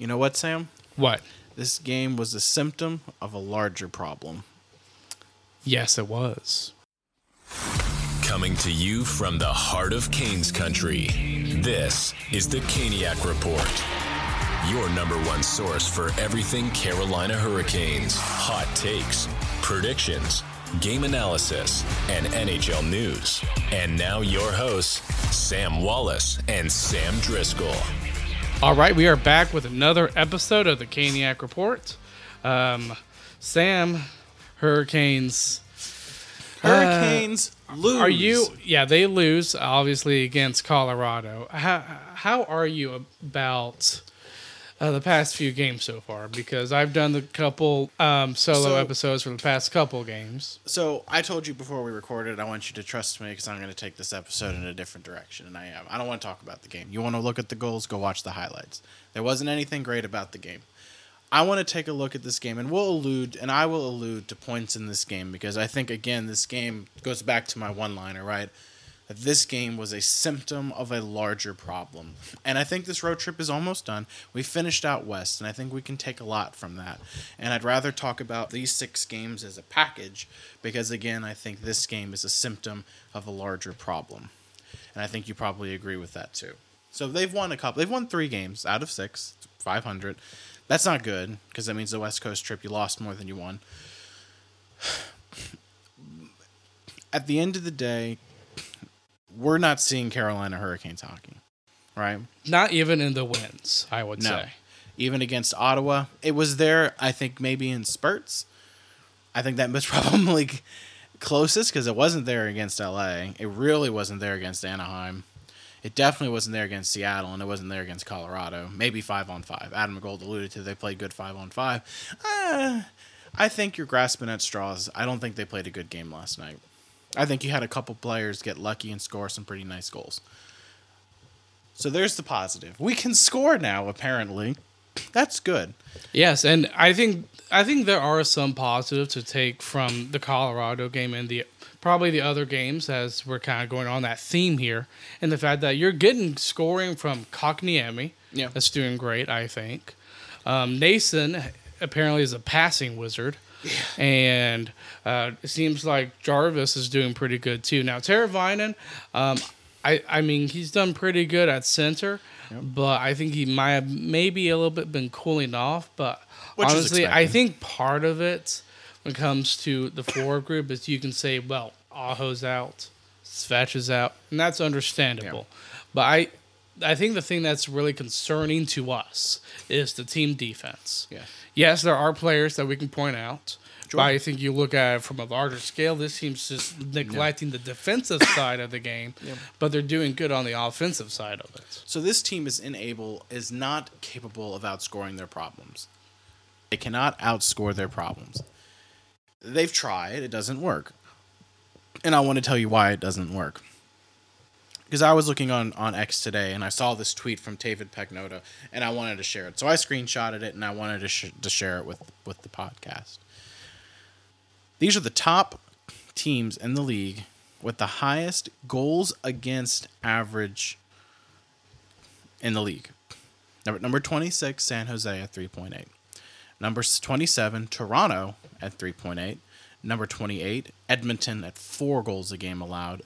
You know what, Sam? What? This game was a symptom of a larger problem. Yes, it was. Coming to you from the heart of Canes country, this is the Caniac Report. Your number one source for everything Carolina Hurricanes, hot takes, predictions, game analysis, and NHL news. And now your hosts, Sam Wallace and Sam Driscoll. All right, we are back with another episode of the Caniac Report. Um, Sam, Hurricanes. Hurricanes lose. Are you? Yeah, they lose obviously against Colorado. How how are you about uh, the past few games so far? Because I've done the couple um, solo So- episodes for the past couple games. So I told you before we recorded, I want you to trust me because I'm going to take this episode in a different direction, and I am. I don't want to talk about the game. You want to look at the goals? Go watch the highlights. There wasn't anything great about the game. I want to take a look at this game, and we'll allude, and I will allude to points in this game because I think again this game goes back to my one-liner, right? That this game was a symptom of a larger problem, and I think this road trip is almost done. We finished out west, and I think we can take a lot from that. And I'd rather talk about these six games as a package because again, I think this game is a symptom of a larger problem, and I think you probably agree with that too. So they've won a couple. They've won three games out of six, 500. That's not good because that means the West Coast trip you lost more than you won. At the end of the day, we're not seeing Carolina Hurricanes hockey, right? Not even in the wins, I would No. say. Even against Ottawa, it was there. I think maybe in spurts. I think that was probably closest because it wasn't there against LA. It really wasn't there against Anaheim. It definitely wasn't there against Seattle, and it wasn't there against Colorado. Maybe five on five. Adam Gold alluded to they played good five on five. Uh, I think you're grasping at straws. I don't think they played a good game last night. I think you had a couple players get lucky and score some pretty nice goals. So there's the positive. We can score now, apparently. That's good. Yes, and I think I think there are some positives to take from the Colorado game and the probably the other games as we're kind of going on that theme here, and the fact that you're getting scoring from Kotkaniemi. Yeah. that's doing great. I think um, Noesen apparently is a passing wizard. And uh, it seems like Jarvis is doing pretty good too. Now Teravainen, um, I I mean he's done pretty good at center, but I think he might have maybe a little bit been cooling off. But Which honestly, I think part of it when it comes to the forward group is you can say, well, Aho's out, Svetch is out, and that's understandable. But I I think the thing that's really concerning to us is the team defense. Yeah. Yes, there are players that we can point out. Sure. But I think you look at it from a larger scale, this team's just neglecting the defensive side of the game, but they're doing good on the offensive side of it. So this team is unable, is not capable of outscoring their problems. They cannot outscore their problems. They've tried, it doesn't work. And I want to tell you why it doesn't work. Because I was looking on, on X today and I saw this tweet from David Pagnotta and I wanted to share it. So I screenshotted it and I wanted to, sh- to share it with, with the podcast. These are the top teams in the league with the highest goals against average in the league. Number number 26 San Jose at 3.8. Number 27 Toronto at 3.8. Number 28 Edmonton at 4 goals a game allowed.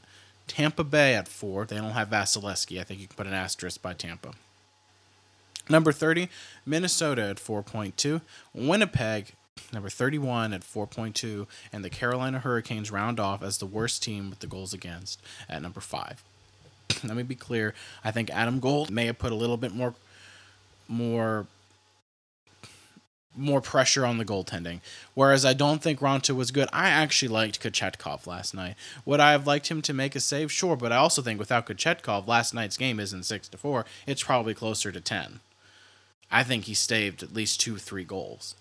Tampa Bay at 4. They don't have Vasilevskiy. I think you can put an asterisk by Tampa. Number 30 Minnesota at 4.2. Winnipeg number 31 at 4.2 and the Carolina Hurricanes round off as the worst team with the goals against at number 5 let me be clear. I think Adam Gold may have put a little bit more more more pressure on the goaltending. Whereas I don't think Raanta was good. I actually liked Kochetkov last night. Would I have liked him to make a save? Sure, but I also think without Kochetkov, last night's game isn't six to four. It's probably closer to ten. I think he saved at least two, three goals.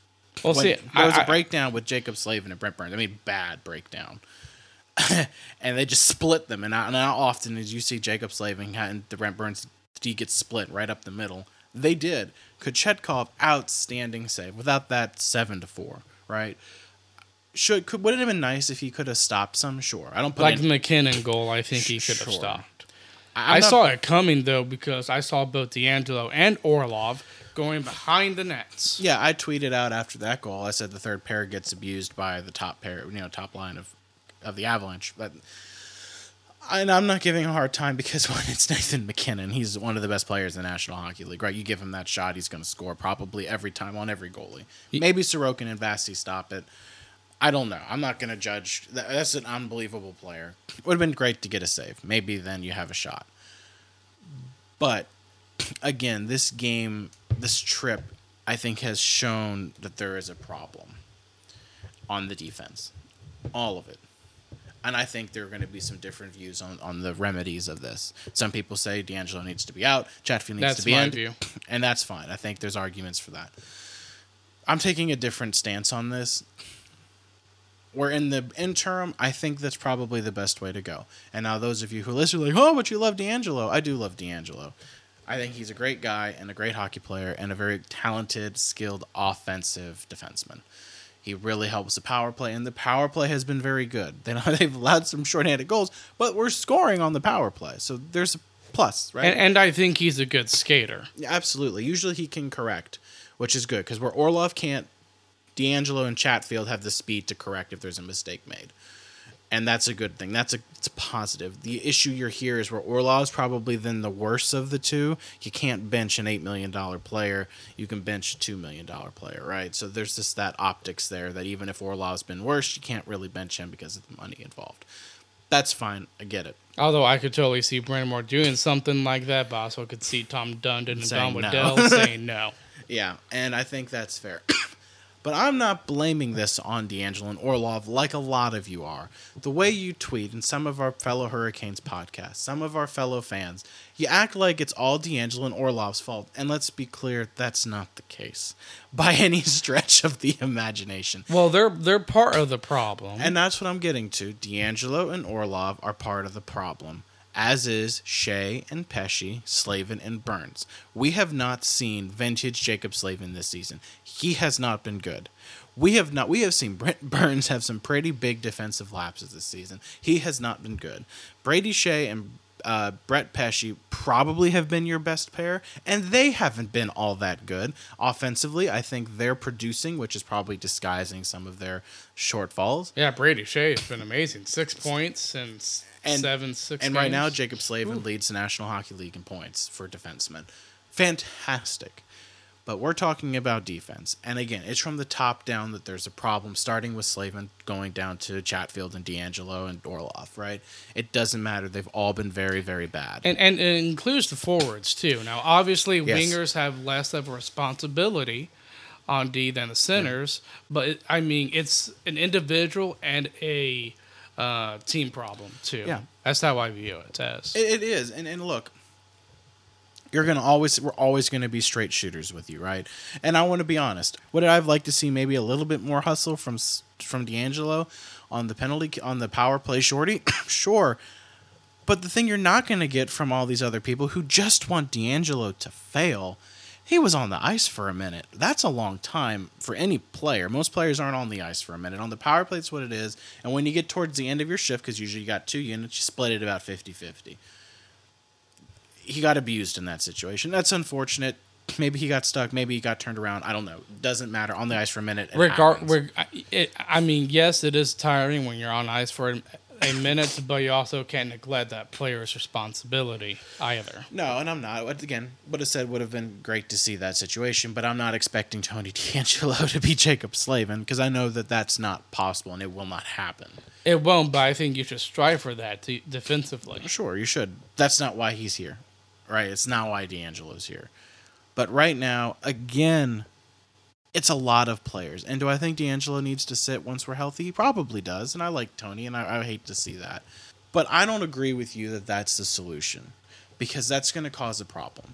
Well, When see, there was I- a breakdown with Jaccob Slavin and Brent Burns. I mean, bad breakdown. and they just split them. And how, and often did you see Jaccob Slavin and the Brent Burns D get split right up the middle? They did. Kochetkov, outstanding save. Without that, seven to four, right? Should could would it have been nice if he could have stopped some? Sure. I don't put like in, the MacKinnon goal, I think he should have Sure. stopped. I'm I not- saw it coming though because I saw both DeAngelo and Orlov going behind the nets. Yeah, I tweeted out after that goal. I said the third pair gets abused by the top pair, you know, top line of of the Avalanche. But and I'm not giving him a hard time because when it's Nathan MacKinnon, he's one of the best players in the National Hockey League. Right, you give him that shot, he's going to score probably every time on every goalie. Maybe Sorokin and Vasi stop it. I don't know. I'm not going to judge. That's an unbelievable player. It would have been great to get a save. Maybe then you have a shot. But again, this game, this trip, I think has shown that there is a problem on the defense. All of it. And I think there are going to be some different views on, on the remedies of this. Some people say DeAngelo needs to be out, Chatfield needs That's to be my in, view. and that's fine. I think there's arguments for that. I'm taking a different stance on this. Where in the interim, I think that's probably the best way to go. And now those of you who listen are like, oh, but you love DeAngelo. I do love DeAngelo. I think he's a great guy and a great hockey player and a very talented, skilled offensive defenseman. He really helps the power play, and the power play has been very good. They they've allowed some shorthanded goals, but we're scoring on the power play, so there's a plus, right? And, and I think he's a good skater. Yeah, absolutely. Usually he can correct, which is good because where Orlov can't, DeAngelo and Chatfield have the speed to correct if there's a mistake made, and that's a good thing. That's a it's positive. The issue you're here is where Orlov's probably then the worst of the two. You can't bench an eight million dollar player. You can bench a two million dollar player, right? So there's just that optics there that even if Orlov's been worse, you can't really bench him because of the money involved. That's fine. I get it. Although I could totally see Brind'Amour doing something like that, but I also could see Tom Dundon and Don Saying no. Saying no. Yeah, and I think that's fair. but I'm not blaming this on DeAngelo and Orlov like a lot of you are. The way you tweet and some of our fellow Hurricanes podcasts, some of our fellow fans, you act like it's all DeAngelo and Orlov's fault. And let's be clear, that's not the case by any stretch of the imagination. Well, they're they're part of the problem. And that's what I'm getting to. DeAngelo and Orlov are part of the problem, as is Skjei and Pesce, Slavin and Burns. We have not seen vintage Jaccob Slavin this season. He has not been good. We have not. We have seen Brent Burns have some pretty big defensive lapses this season. He has not been good. Brady Skjei and uh, Brett Pesce probably have been your best pair, and they haven't been all that good offensively. I think they're producing, which is probably disguising some of their shortfalls. yeah, Brady Skjei has been amazing. Six points and, s- And- seven six. And right now. Jaccob Slavin leads the National Hockey League in points for defensemen. Fantastic. But we're talking about defense. And again, it's from the top down that there's a problem, starting with Slavin, going down to Chatfield and DeAngelo and Orlov, right? It doesn't matter. They've all been very, very bad. and, and it includes the forwards too. Now, obviously, Yes. wingers have less of a responsibility on D than the centers, but it, I mean, it's an individual and a uh, team problem too. Yeah. that's how I view it as. It, it is, and and look, you're gonna always we're always gonna be straight shooters with you, right? And I want to be honest. Would I've like to see maybe a little bit more hustle from from DeAngelo on the penalty on the power play shorty? sure. But the thing you're not going to get from all these other people who just want DeAngelo to fail, he was on the ice for a minute. That's a long time for any player. Most players aren't on the ice for a minute. On the power play, it's what it is. And when you get towards the end of your shift, because usually you got two units, you split it about 50 50 he got abused in that situation. That's unfortunate. Maybe he got stuck. Maybe he got turned around. I don't know. Doesn't matter. On the ice for a minute. Regard, reg- I- it, I mean, yes, it is tiring when you're on ice for a, minute, but you also can't neglect that player's responsibility either. No, and I'm not. Again, would have said would have been great to see that situation, but I'm not expecting Tony DeAngelo to be Jaccob Slavin because I know that that's not possible and it will not happen. It won't, but I think you should strive for that to, defensively. Oh, sure, you should. That's not why he's here, right? It's not why DeAngelo's here. But right now, again, it's a lot of players. And do I think DeAngelo needs to sit once we're healthy? He probably does. And I like Tony, and I, I hate to see that. But I don't agree with you that that's the solution because that's going to cause a problem.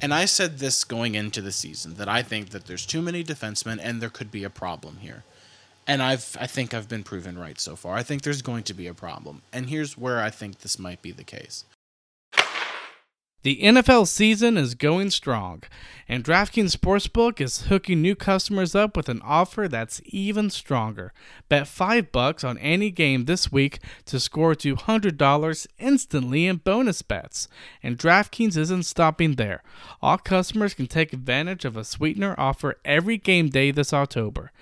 And I said this going into the season that I think that there's too many defensemen and there could be a problem here. And I've I think I've been proven right so far. I think there's going to be a problem. And here's where I think this might be the case. The NFL season is going strong, and DraftKings Sportsbook is hooking new customers up with an offer that's even stronger. Bet 5 bucks on any game this week to score $200 instantly in bonus bets. And DraftKings isn't stopping there. All customers can take advantage of a sweetener offer every game day this October.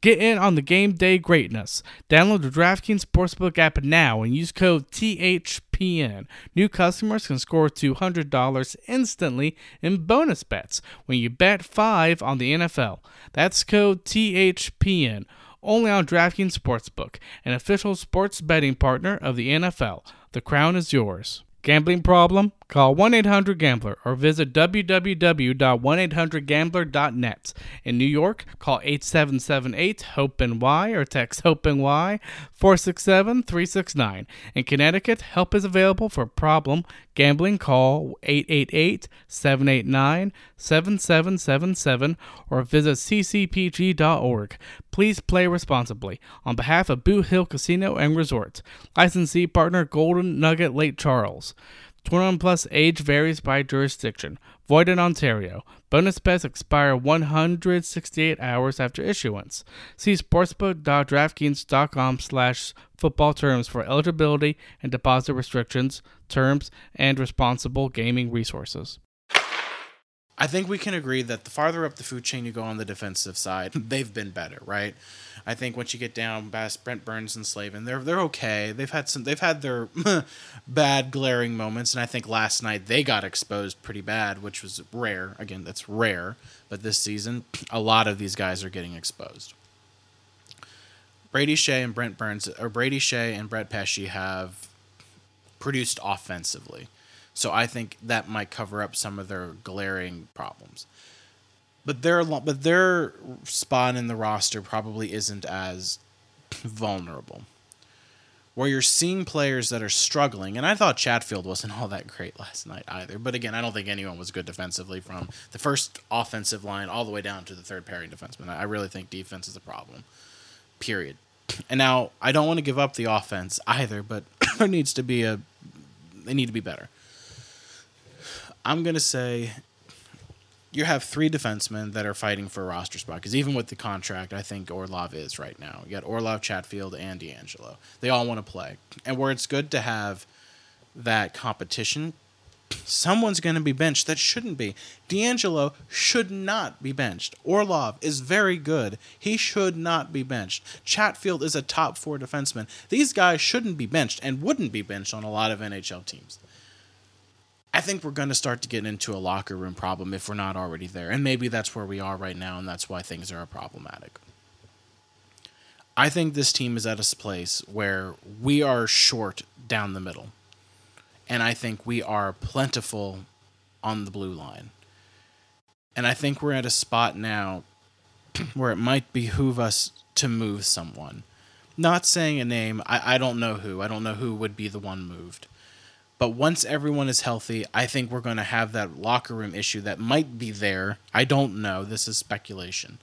Get in on the game day greatness. Download the DraftKings Sportsbook app now and use code New customers can score $200 instantly in bonus bets when you bet 5 on the NFL. That's code THPN. Only on DraftKings Sportsbook, an official sports betting partner of the NFL. The crown is yours. Gambling problem? Call 1 800 Gambler or visit www.1800Gambler.net. In New York, call 8778 HOPE and Y or text HOPE and Y 467 369. In Connecticut, help is available for problem gambling. Call 888 789 7777 or visit ccpg.org. Please play responsibly. On behalf of Boot Hill Casino and Resort, licensee partner Golden Nugget Lake Charles. 21 plus age varies by jurisdiction. Void in Ontario. Bonus bets expire 168 hours after issuance. See sportsbook.draftkings.com slash football terms for eligibility and deposit restrictions, terms, and responsible gaming resources. I think we can agree that the farther up the food chain you go on the defensive side, they've been better, right? I think once you get down past Brent Burns and Slavin, they're they're okay. They've had some they've had their bad glaring moments, and I think last night they got exposed pretty bad, which was rare. Again, that's rare, but this season a lot of these guys are getting exposed. Brady Skjei and Brent Burns or Brady Skjei and Brett Pesce have produced offensively. So I think that might cover up some of their glaring problems. But their but their spot in the roster probably isn't as vulnerable. Where you're seeing players that are struggling, and I thought Chatfield wasn't all that great last night either. But again, I don't think anyone was good defensively from the first offensive line all the way down to the third pairing defenseman. I really think defense is a problem. Period. And now I don't want to give up the offense either, but there needs to be a they need to be better. I'm gonna say you have three defensemen that are fighting for a roster spot because even with the contract, I think Orlov is right now. You got Orlov, Chatfield, and DeAngelo. They all want to play, and where it's good to have that competition, someone's going to be benched that shouldn't be. DeAngelo should not be benched. Orlov is very good. He should not be benched. Chatfield is a top four defenseman. These guys shouldn't be benched and wouldn't be benched on a lot of NHL teams. I think we're going to start to get into a locker room problem if we're not already there. And maybe that's where we are right now, and that's why things are problematic. I think this team is at a place where we are short down the middle. And I think we are plentiful on the blue line. And I think we're at a spot now where it might behoove us to move someone. Not saying a name, I, I don't know who. I don't know who would be the one moved. But once everyone is healthy, I think we're going to have that locker room issue that might be there. I don't know. This is speculation.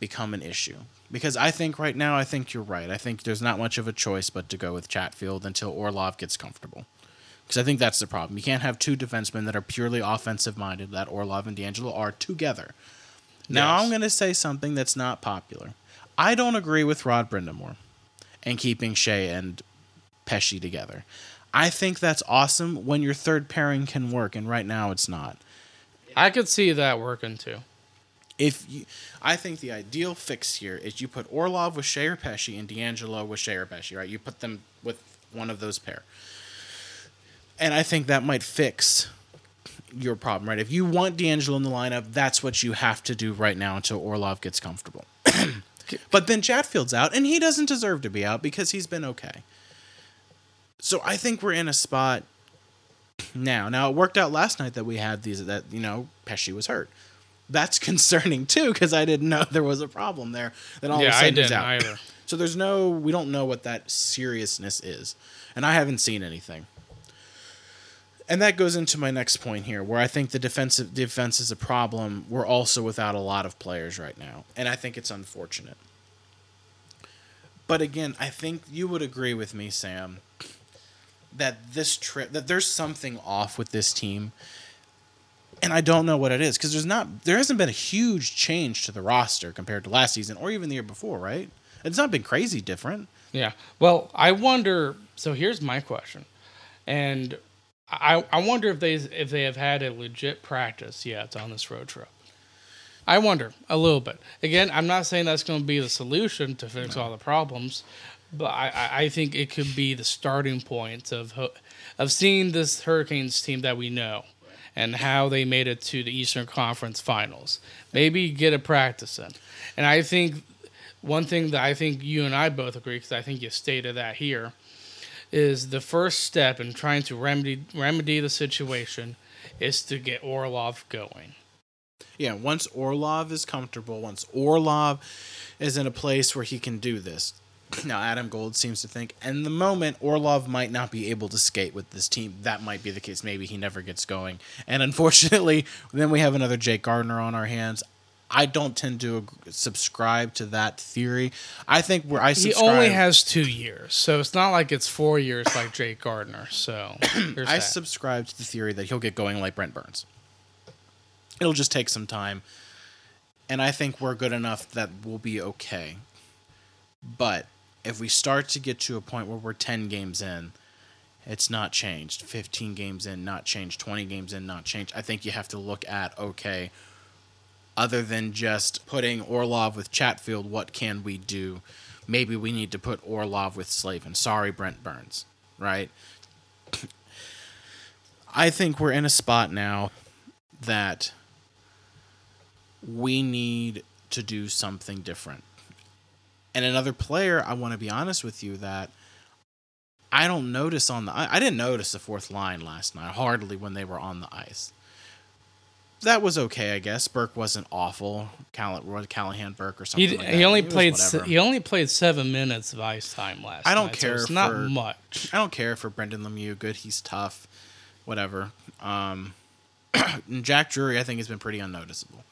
Become an issue. Because I think right now, I think you're right. I think there's not much of a choice but to go with Chatfield until Orlov gets comfortable. Because I think that's the problem. You can't have two defensemen that are purely offensive minded, that Orlov and DeAngelo are together. Now, Yes. I'm going to say something that's not popular. I don't agree with Rod Brind'Amour and keeping Skjei and Pesce together. I think that's awesome when your third pairing can work, and right now it's not. I could see that working too. If you, I think the ideal fix here is you put Orlov with Skjei or Pesce and DeAngelo with Skjei or Pesce, right? You put them with one of those pair. And I think that might fix your problem, right? If you want DeAngelo in the lineup, that's what you have to do right now until Orlov gets comfortable. but then Chatfield's out, and he doesn't deserve to be out because he's been okay. So I think we're in a spot now. Now it worked out last night that we had these that you know Pesce was hurt. That's concerning too because I didn't know there was a problem there. Then all of yeah, a I sudden he's didn't out. either. So there's no we don't know what that seriousness is. And I haven't seen anything. And that goes into my next point here, where I think the defensive defense is a problem. We're also without a lot of players right now, and I think it's unfortunate. But again, I think you would agree with me, Sam, that this trip that there's something off with this team. And I don't know what it is because there's not there hasn't been a huge change to the roster compared to last season or even the year before, right? It's not been crazy different. Yeah. Well, I wonder. So here's my question, and I I wonder if they if they have had a legit practice yet on this road trip. I wonder a little bit. Again, I'm not saying that's going to be the solution to fix all the problems, but I, I- think it could be the starting point of of seeing this Hurricanes team that we know and how they made it to the Eastern Conference Finals. Maybe get a practice in, and I think one thing that I think you and I both agree, because I think you stated that here, is the first step in trying to remedy remedy the situation is to get Orlov going. Yeah, once Orlov is comfortable, once Orlov is in a place where he can do this. Now, Adam Gold seems to think, and the moment Orlov might not be able to skate with this team, that might be the case. Maybe he never gets going. And unfortunately, then we have another Jake Gardiner on our hands. I don't tend to subscribe to that theory. I think where I He only has two years, so it's not like it's four years like Jake Gardiner. So I that. subscribe to the theory that he'll get going like Brent Burns. It'll just take some time. And I think we're good enough that we'll be okay. But if we start to get to a point where we're 10 games in, it's not changed. 15 games in, not changed. 20 games in, not changed. I think you have to look at, okay, other than just putting Orlov with Chatfield, what can we do? Maybe we need to put Orlov with Slavin. Sorry, Brent Burns, right? I think we're in a spot now that we need to do something different. And another player, I want to be honest with you that I don't notice on the I, I didn't notice the fourth line last night hardly when they were on the ice. That was okay, I guess. Burke wasn't awful. Call- Callahan Burke or he, something. like he that. only It played se- he only played seven minutes of ice time last. I don't night, so care it's not much. I don't care for Brendan Lemieux. Good, he's tough. Whatever. Um, Jack Drury, I think, has been pretty unnoticeable.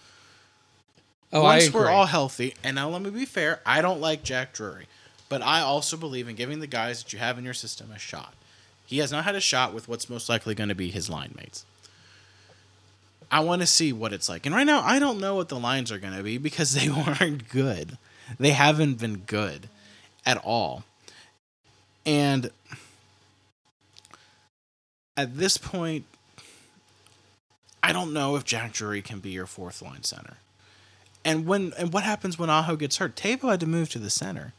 Oh, Once we're all healthy, and now let me be fair, I don't like Jack Drury, but I also believe in giving the guys that you have in your system a shot. He has not had a shot with what's most likely going to be his line mates. I want to see what it's like. And right now, I don't know what the lines are going to be because they weren't good. They haven't been good at all. And at this point, I don't know if Jack Drury can be your fourth line center. And when and what happens when Aho gets hurt? Tavo had to move to the center,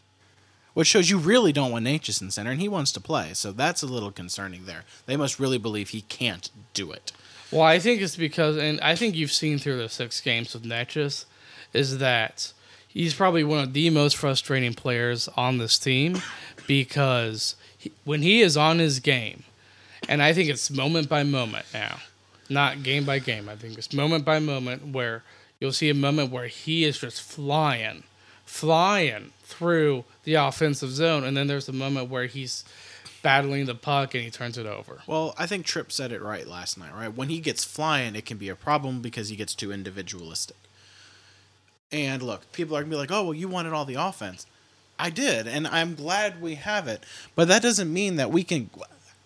which shows you really don't want Necas in center, and he wants to play. So that's a little concerning there. They must really believe he can't do it. Well, I think it's because, and I think you've seen through the six games with Necas, is that he's probably one of the most frustrating players on this team because he, when he is on his game, and I think it's moment by moment now, not game by game. I think it's moment by moment where you'll see a moment where he is just flying, flying through the offensive zone, and then there's a moment where he's battling the puck and he turns it over. Well, I think Tripp said it right last night, right? When he gets flying, it can be a problem because he gets too individualistic. And look, people are gonna be like, "Oh, well, you wanted all the offense." I did, and I'm glad we have it. But that doesn't mean that we can.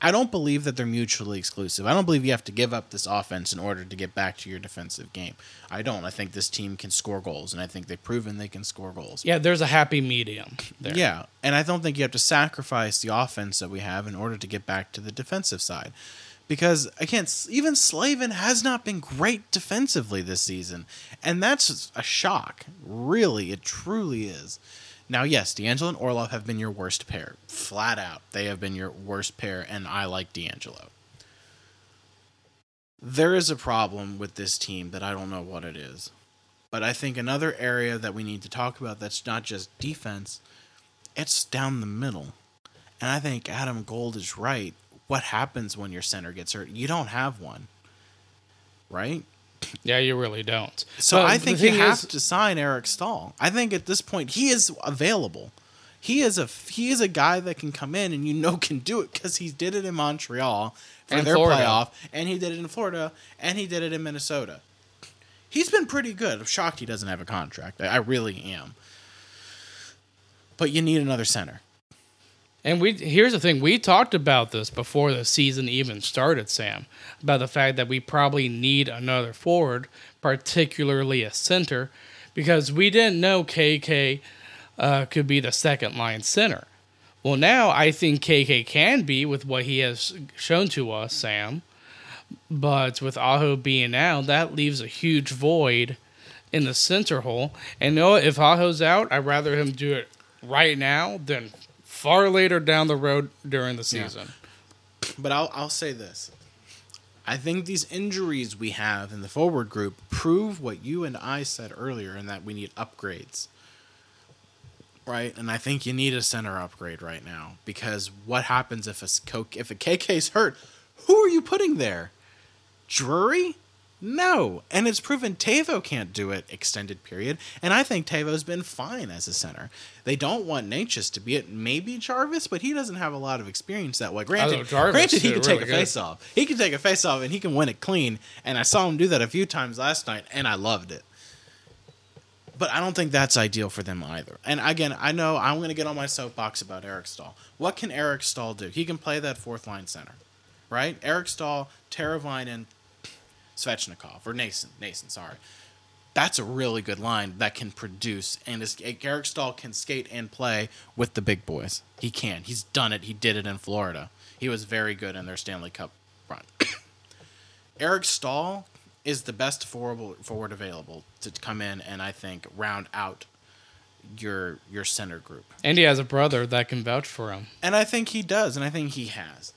I don't believe that they're mutually exclusive. I don't believe you have to give up this offense in order to get back to your defensive game. I don't. I think this team can score goals, and I think they've proven they can score goals. Yeah, there's a happy medium there. Yeah, and I don't think you have to sacrifice the offense that we have in order to get back to the defensive side. Because again, even Slavin has not been great defensively this season, and that's a shock. Really, it truly is. Now, yes, DeAngelo and Orlov have been your worst pair, flat out. They have been your worst pair, and I like DeAngelo. There is a problem with this team that I don't know what it is. But I think another area that we need to talk about that's not just defense, it's down the middle. And I think Adam Gold is right. What happens when your center gets hurt? You don't have one. Right? Yeah, you really don't. So But I think you have is- to sign Eric Staal. I think at this point he is available. He is a he is a guy that can come in and you know can do it because he did it in Montreal for their Florida. playoff, and he did it in Florida, and he did it in Minnesota. He's been pretty good. I'm shocked he doesn't have a contract. I I really am. But you need another center. And we here's the thing: we talked about this before the season even started, Sam, about the fact that we probably need another forward, particularly a center, because we didn't know KK uh, could be the second line center. Well, now I think KK can be with what he has shown to us, Sam. But with Aho being out, that leaves a huge void in the center hole. And you know? If Aho's out, I'd rather him do it right now than far later down the road during the season. But I'll I'll say this. I think these injuries we have in the forward group prove what you and I said earlier in that we need upgrades. Right? And I think you need a center upgrade right now because what happens if a if a KK's hurt? Who are you putting there? Drury? No. And it's proven Tavo can't do it extended period. And I think Tavo's been fine as a center. They don't want Necas to be it. Maybe Jarvis, but he doesn't have a lot of experience that way. Granted, oh, Jarvis granted he can really take a good. face off. He can take a face off and he can win it clean. And I saw him do that a few times last night, and I loved it. But I don't think that's ideal for them either. And again, I know I'm going to get on my soapbox about Eric Staal. What can Eric Staal do? He can play that fourth line center, right? Eric Staal, Teravainen, Svechnikov, or Noesen. Noesen, sorry. That's a really good line that can produce. And is, Eric Staal can skate and play with the big boys. He can. He's done it. He did it in Florida. He was very good in their Stanley Cup run. Eric Staal is the best forward, forward available to come in and I think round out your your center group. And he has a brother that can vouch for him. And I think he does, and I think he has.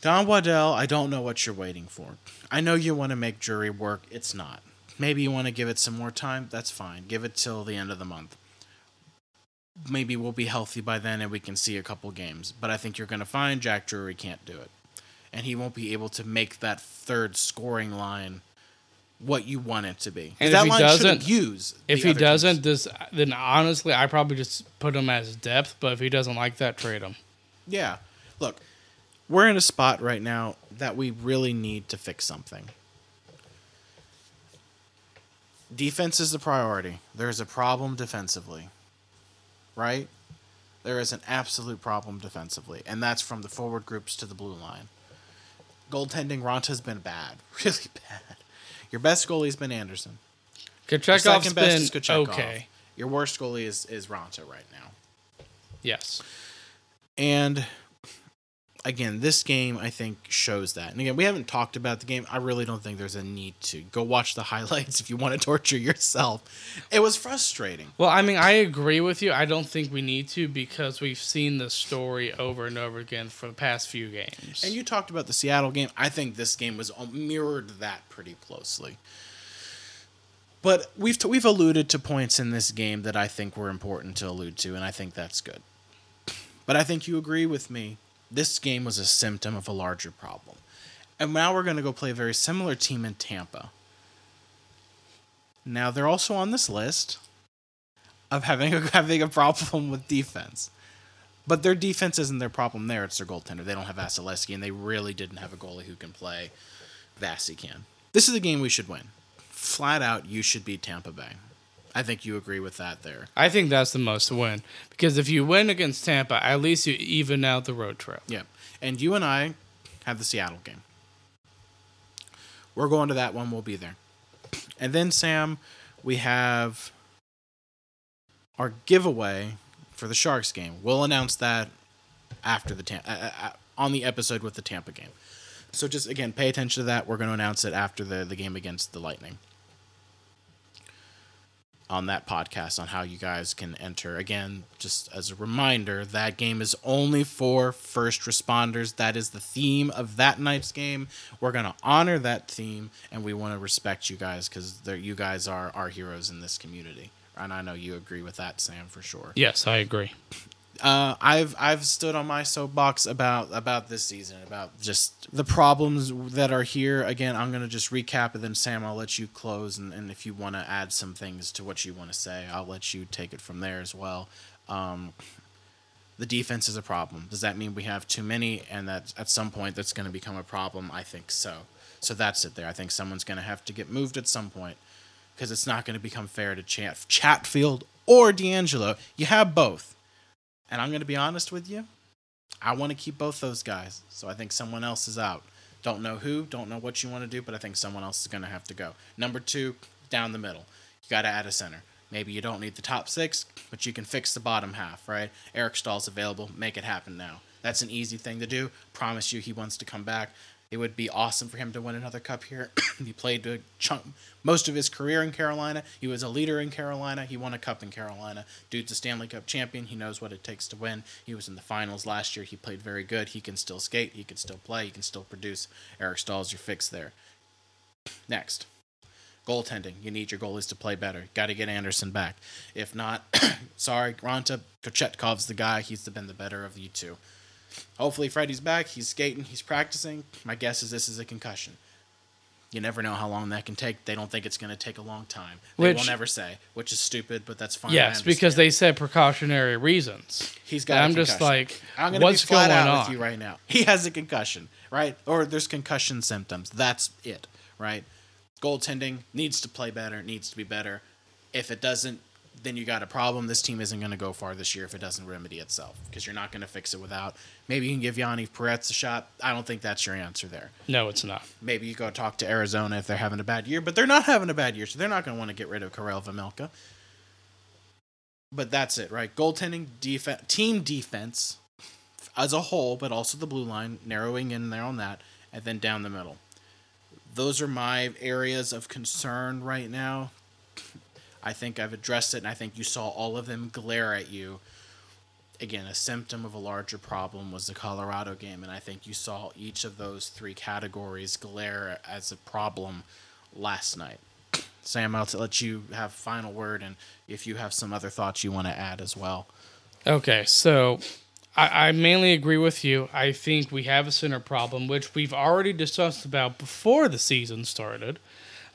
Don Waddell, I don't know what you're waiting for. I know you want to make Drury work. It's not. Maybe you want to give it some more time. That's fine. Give it till the end of the month. Maybe we'll be healthy by then and we can see a couple games. But I think you're going to find Jack Drury can't do it. And he won't be able to make that third scoring line what you want it to be. And if that he line shouldn't doesn't- use. If he doesn't, teams. this then honestly, I probably just put him as depth. But if he doesn't like that, trade him. Yeah. Look, we're in a spot right now that we really need to fix something. Defense is the priority. There is a problem defensively. Right? There is an absolute problem defensively, and that's from the forward groups to the blue line. Goaltending, Raanta's been bad. Really bad. Your best goalie's been Andersen. Your Kachkov's second best been is Kochetkov. okay. Your worst goalie is, is Ronta right now. Yes. And again, this game I think shows that. And again, we haven't talked about the game. I really don't think there's a need to go watch the highlights if you want to torture yourself. It was frustrating. Well, I mean, I agree with you. I don't think we need to because we've seen the story over and over again for the past few games. And you talked about the Seattle game. I think this game was uh, mirrored that pretty closely. But we've t- we've alluded to points in this game that I think were important to allude to, and I think that's good. But I think you agree with me. This game was a symptom of a larger problem. And now we're going to go play a very similar team in Tampa. Now they're also on this list of having a, having a problem with defense. But their defense isn't their problem there. It's their goaltender. They don't have Vasilevskiy, and they really didn't have a goalie who can play. Vasi can. This is a game we should win. Flat out, you should beat Tampa Bay. I think you agree with that there. I think that's the most win because if you win against Tampa, at least you even out the road trip. Yeah. And you and I have the Seattle game. We're going to that one. We'll be there. And then, Sam, we have our giveaway for the Sharks game. We'll announce that after the Tam- uh, uh, on the episode with the Tampa game. So just again, pay attention to that. We're going to announce it after the the game against the Lightning. On that podcast, on how you guys can enter. Again, just as a reminder, that game is only for first responders. That is the theme of that night's game. We're going to honor that theme, and we want to respect you guys because you guys are our heroes in this community. And I know you agree with that, Sam, for sure Yes, I agree. Uh, I've I've stood on my soapbox about about this season, about just the problems that are here. Again, I'm gonna just recap and then Sam, I'll let you close, and, and if you want to add some things to what you want to say, I'll let you take it from there as well. Um, the defense is a problem. Does that mean we have too many, and that at some point that's going to become a problem? I think so. So that's it there. I think someone's going to have to get moved at some point because it's not going to become fair to Chat Chatfield or DeAngelo. You have both. And I'm going to be honest with you. I want to keep both those guys. So I think someone else is out. Don't know who, don't know what you want to do, but I think someone else is going to have to go. Number two, down the middle. You got to add a center. Maybe you don't need the top six, but you can fix the bottom half, right? Eric Staal's available. Make it happen now. That's an easy thing to do. Promise you he wants to come back. It would be awesome for him to win another cup here. he played a chunk, most of his career in Carolina. He was a leader in Carolina. He won a cup in Carolina. Dude's a Stanley Cup champion. He knows what it takes to win. He was in the finals last year. He played very good. He can still skate. He can still play. He can still produce. Eric Staal's your fix there. Next. Goaltending. You need your goalies to play better. Got to get Andersen back. If not, sorry, Granta. Kochetkov's the guy. He's been the better of you two. Hopefully, Freddie's back. He's skating. He's practicing. My guess is this is a concussion. You never know how long that can take. They don't think it's going to take a long time. They Which- will never say, which is stupid, but that's fine. Yes, because they said precautionary reasons. He's got. I'm just like, I'm gonna what's be flat going out on? with you right now. He has a concussion, right? Or there's concussion symptoms. That's it, right? Goaltending needs to play better. Needs to be better. If it doesn't, then you got a problem. This team isn't going to go far this year if it doesn't remedy itself because you're not going to fix it without. Maybe you can give Yanni Peretz a shot. I don't think that's your answer there. No, it's not. Maybe you go talk to Arizona if they're having a bad year, but they're not having a bad year, so they're not going to want to get rid of Karel Vejmelka. But that's it, right? Goaltending, defense, team defense as a whole, but also the blue line, narrowing in there on that, and then down the middle. Those are my areas of concern right now. I think I've addressed it, and I think you saw all of them glare at you. Again, a symptom of a larger problem was the Colorado game, and I think you saw each of those three categories glare as a problem last night. Sam, I'll let you have final word, and if you have some other thoughts you want to add as well. Okay, so I, I mainly agree with you. I think we have a center problem, which we've already discussed about before the season started.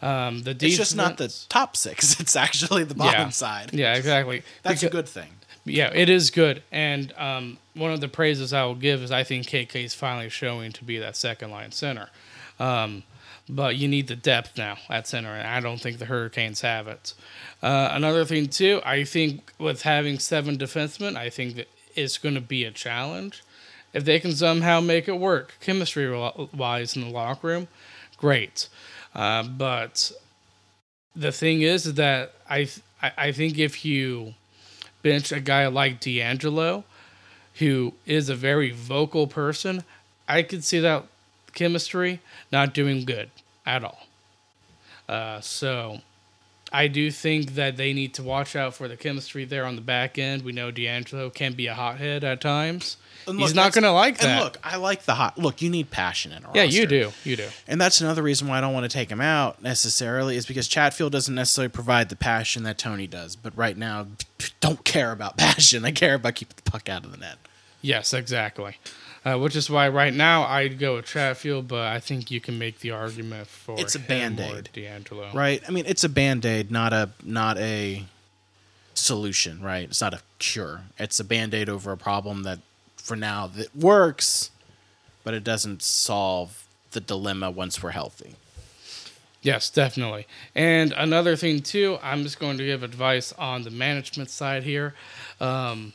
Um, the It's just not the top six; it's actually the bottom yeah. side. Yeah, exactly. That's a good thing. Yeah, it is good. And um, one of the praises I will give is I think KK is finally showing to be that second line center. Um, but you need the depth now at center, and I don't think the Hurricanes have it. Uh, another thing, too, I think with having seven defensemen, I think that it's going to be a challenge. If they can somehow make it work, chemistry wise in the locker room, great. Uh, but the thing is that I, I I think if you bench a guy like DeAngelo, who is a very vocal person, I could see that chemistry not doing good at all. Uh, so I do think that they need to watch out for the chemistry there on the back end. We know DeAngelo can be a hothead at times. And He's not going to like And that. look, I like the hot. Look, you need passion in a yeah, you do. You do. And that's another reason why I don't want to take him out necessarily is because Chatfield doesn't necessarily provide the passion that Tony does. But right now, don't care about passion. I care about keeping the puck out of the net. Yes, exactly. Uh, which is why right now I'd go with Chatfield, but I think you can make the argument for It's a Band-Aid. DeAngelo. Right? I mean, it's a band aid, not a not a solution. Right? It's not a cure. It's a band aid over a problem that, for now, that works, but it doesn't solve the dilemma once we're healthy. Yes, definitely. And another thing too, I'm just going to give advice on the management side here. Um,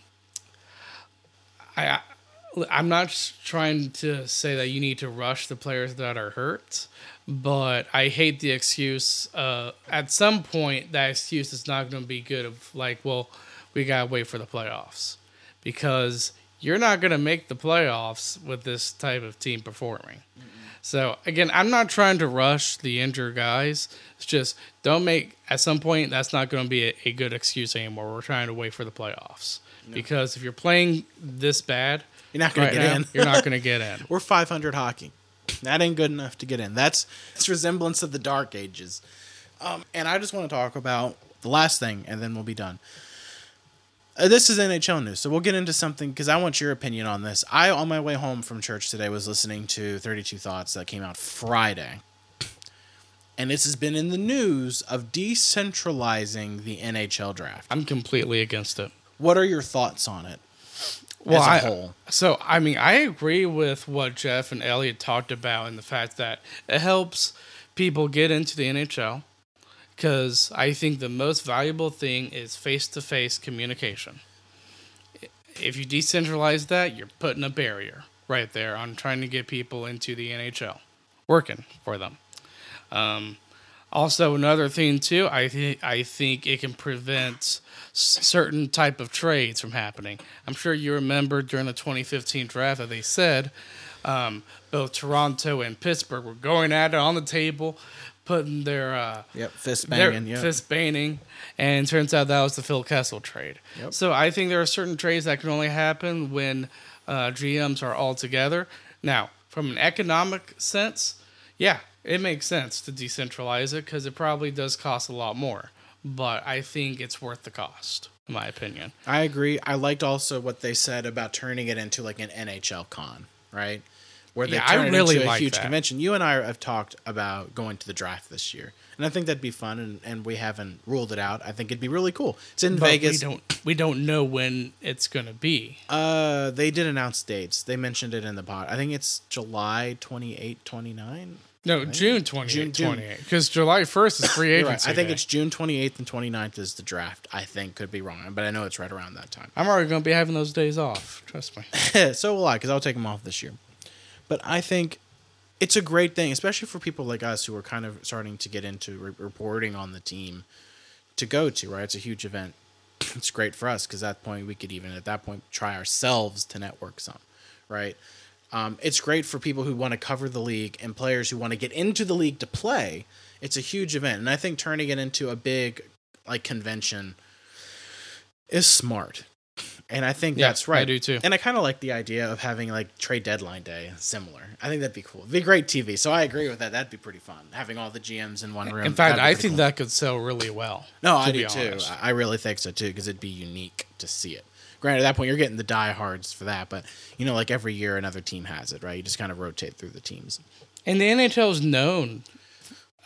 I, I'm not trying to say that you need to rush the players that are hurt, but I hate the excuse. Uh, at some point, that excuse is not going to be good. Of like, well, we gotta wait for the playoffs because you're not going to make the playoffs with this type of team performing. So again, I'm not trying to rush the injured guys. It's just don't make at some point that's not going to be a, a good excuse anymore. We're trying to wait for the playoffs because if you're playing this bad, You're not gonna get now, in. you're not going to get in. We're 500 hockey. That ain't good enough to get in. That's it's resemblance of the Dark Ages. Um, and I just want to talk about the last thing, and then we'll be done. Uh, this is NHL news, so we'll get into something because I want your opinion on this. I, on my way home from church today, was listening to 32 Thoughts that came out Friday. And this has been in the news of decentralizing the NHL draft. I'm completely against it. What are your thoughts on it Well, as a I? So, I mean, I agree with what Jeff and Elliotte talked about in the fact that it helps people get into the NHL because I think the most valuable thing is face to face communication. if you decentralize that, you're putting a barrier right there on trying to get people into the NHL, working for them. Um, also, another thing too, I think I think it can prevent certain type of trades from happening. I'm sure you remember during the 2015 draft that they said um, both Toronto and Pittsburgh were going at it on the table, putting their uh, Yep, fist banging. Yeah, fist banging, and turns out that was the Phil Kessel trade. Yep. So I think there are certain trades that can only happen when uh, GMs are all together. Now, from an economic sense, yeah, it makes sense to decentralize it because it probably does cost a lot more. But I think it's worth the cost, in my opinion. I agree. I liked also what they said about turning it into like an NHL con, right? Where they Yeah, I turn it really into a like huge that. convention. You and I have talked about going to the draft this year, and I think that'd be fun. And, and we haven't ruled it out. I think it'd be really cool. It's in But Vegas. we don't we don't know when it's gonna be. Uh, they did announce dates. They mentioned it in the pod. I think it's July 28, 29. No, June 28, June- June. 28. Because July 1st is free agency. right. I think day. it's June 28th and 29th is the draft. I think could be wrong, but I know it's right around that time. I'm already going to be having those days off. Trust me. so will I, because I'll take them off this year. But I think it's a great thing, especially for people like us who are kind of starting to get into re- reporting on the team to go to. Right, it's a huge event. It's great for us because at that point we could even at that point try ourselves to network some. Right. Um, it's great for people who want to cover the league and players who want to get into the league to play. It's a huge event, and I think turning it into a big like convention is smart. And I think Yeah, that's right. I do too. And I kind of like the idea of having like trade deadline day similar. I think that'd be cool. It'd be great TV. So I agree with that. That'd be pretty fun. Having all the GMs in one room. In fact, I think cool. that could sell really well. No, I do too. honest. I I really think so too because it'd be unique to see it. Granted, at that point you're getting the diehards for that, but you know, like every year another team has it, right? You just kind of rotate through the teams. And the NHL is known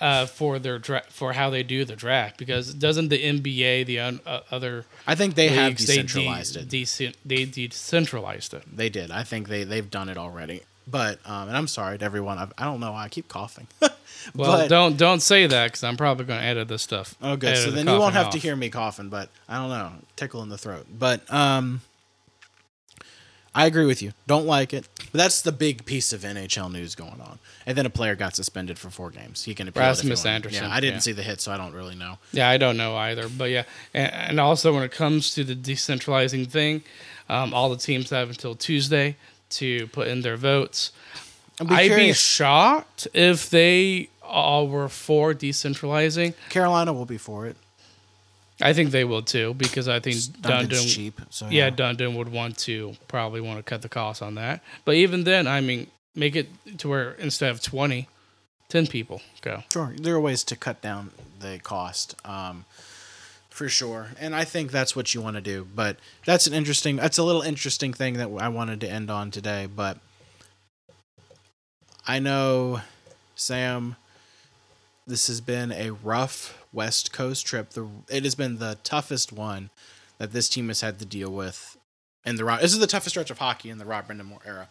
uh, for their dra- for how they do the draft because doesn't the NBA, the un- uh, other I think they have leagues, they de- decentralized it. dece- they decentralized it. They did. I think they they've done it already. But um, and I'm sorry to everyone. I've, I don't know why I keep coughing. Well, But- don't don't say that because I'm probably going to edit this stuff. Oh, good. So the then you won't have to hear me coughing, but I don't know, tickle in the throat. But um, I agree with you. Don't like it. But that's the big piece of NHL news going on. And then a player got suspended for four games. He can appeal Rasmus. Andersson, Yeah, I didn't yeah. see the hit, so I don't really know. Yeah, I don't know either, but yeah, and, and also when it comes to the decentralizing thing, um, all the teams have until Tuesday to put in their votes. I'd be I'd be shocked if they all were for decentralizing. Carolina will be for it. I think they will too because I think Dundon's Dundon, cheap. So yeah, Dundon would want to probably want to cut the cost on that. But even then, I mean, make it to where instead of 20, 10 people go. Sure, there are ways to cut down the cost, um, for sure, and I think that's what you want to do. But that's an interesting, that's a little interesting thing that I wanted to end on today. But I know, Sam, this has been a rough West Coast trip. The it has been the toughest one that this team has had to deal with in the. This is the toughest stretch of hockey in the Rod Brind'Amour era,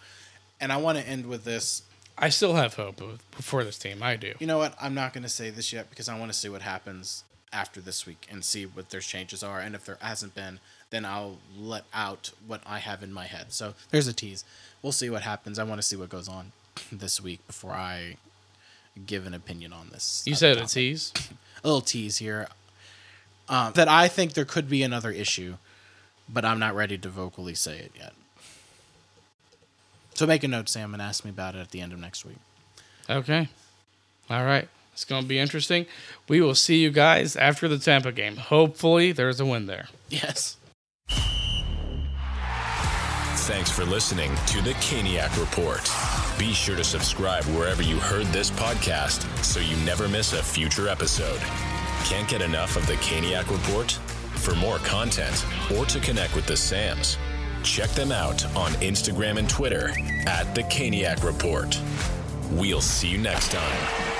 and I want to end with this. I still have hope for this team. I do. You know what? I'm not going to say this yet because I want to see what happens after this week and see what their changes are. And if there hasn't been, then I'll let out what I have in my head. So there's a tease. We'll see what happens. I want to see what goes on this week before I give an opinion on this. You other said a tease. A little tease here. Um, that I think there could be another issue, but I'm not ready to vocally say it yet. So make a note, Sam, and ask me about it at the end of next week. Okay. All right. It's going to be interesting. We will see you guys after the Tampa game. Hopefully, there's a win there. Yes. Thanks for listening to the Caniac Report. Be sure to subscribe wherever you heard this podcast so you never miss a future episode. Can't get enough of the Caniac Report? For more content or to connect with the Sams, check them out on Instagram and Twitter at the Caniac Report. We'll see you next time.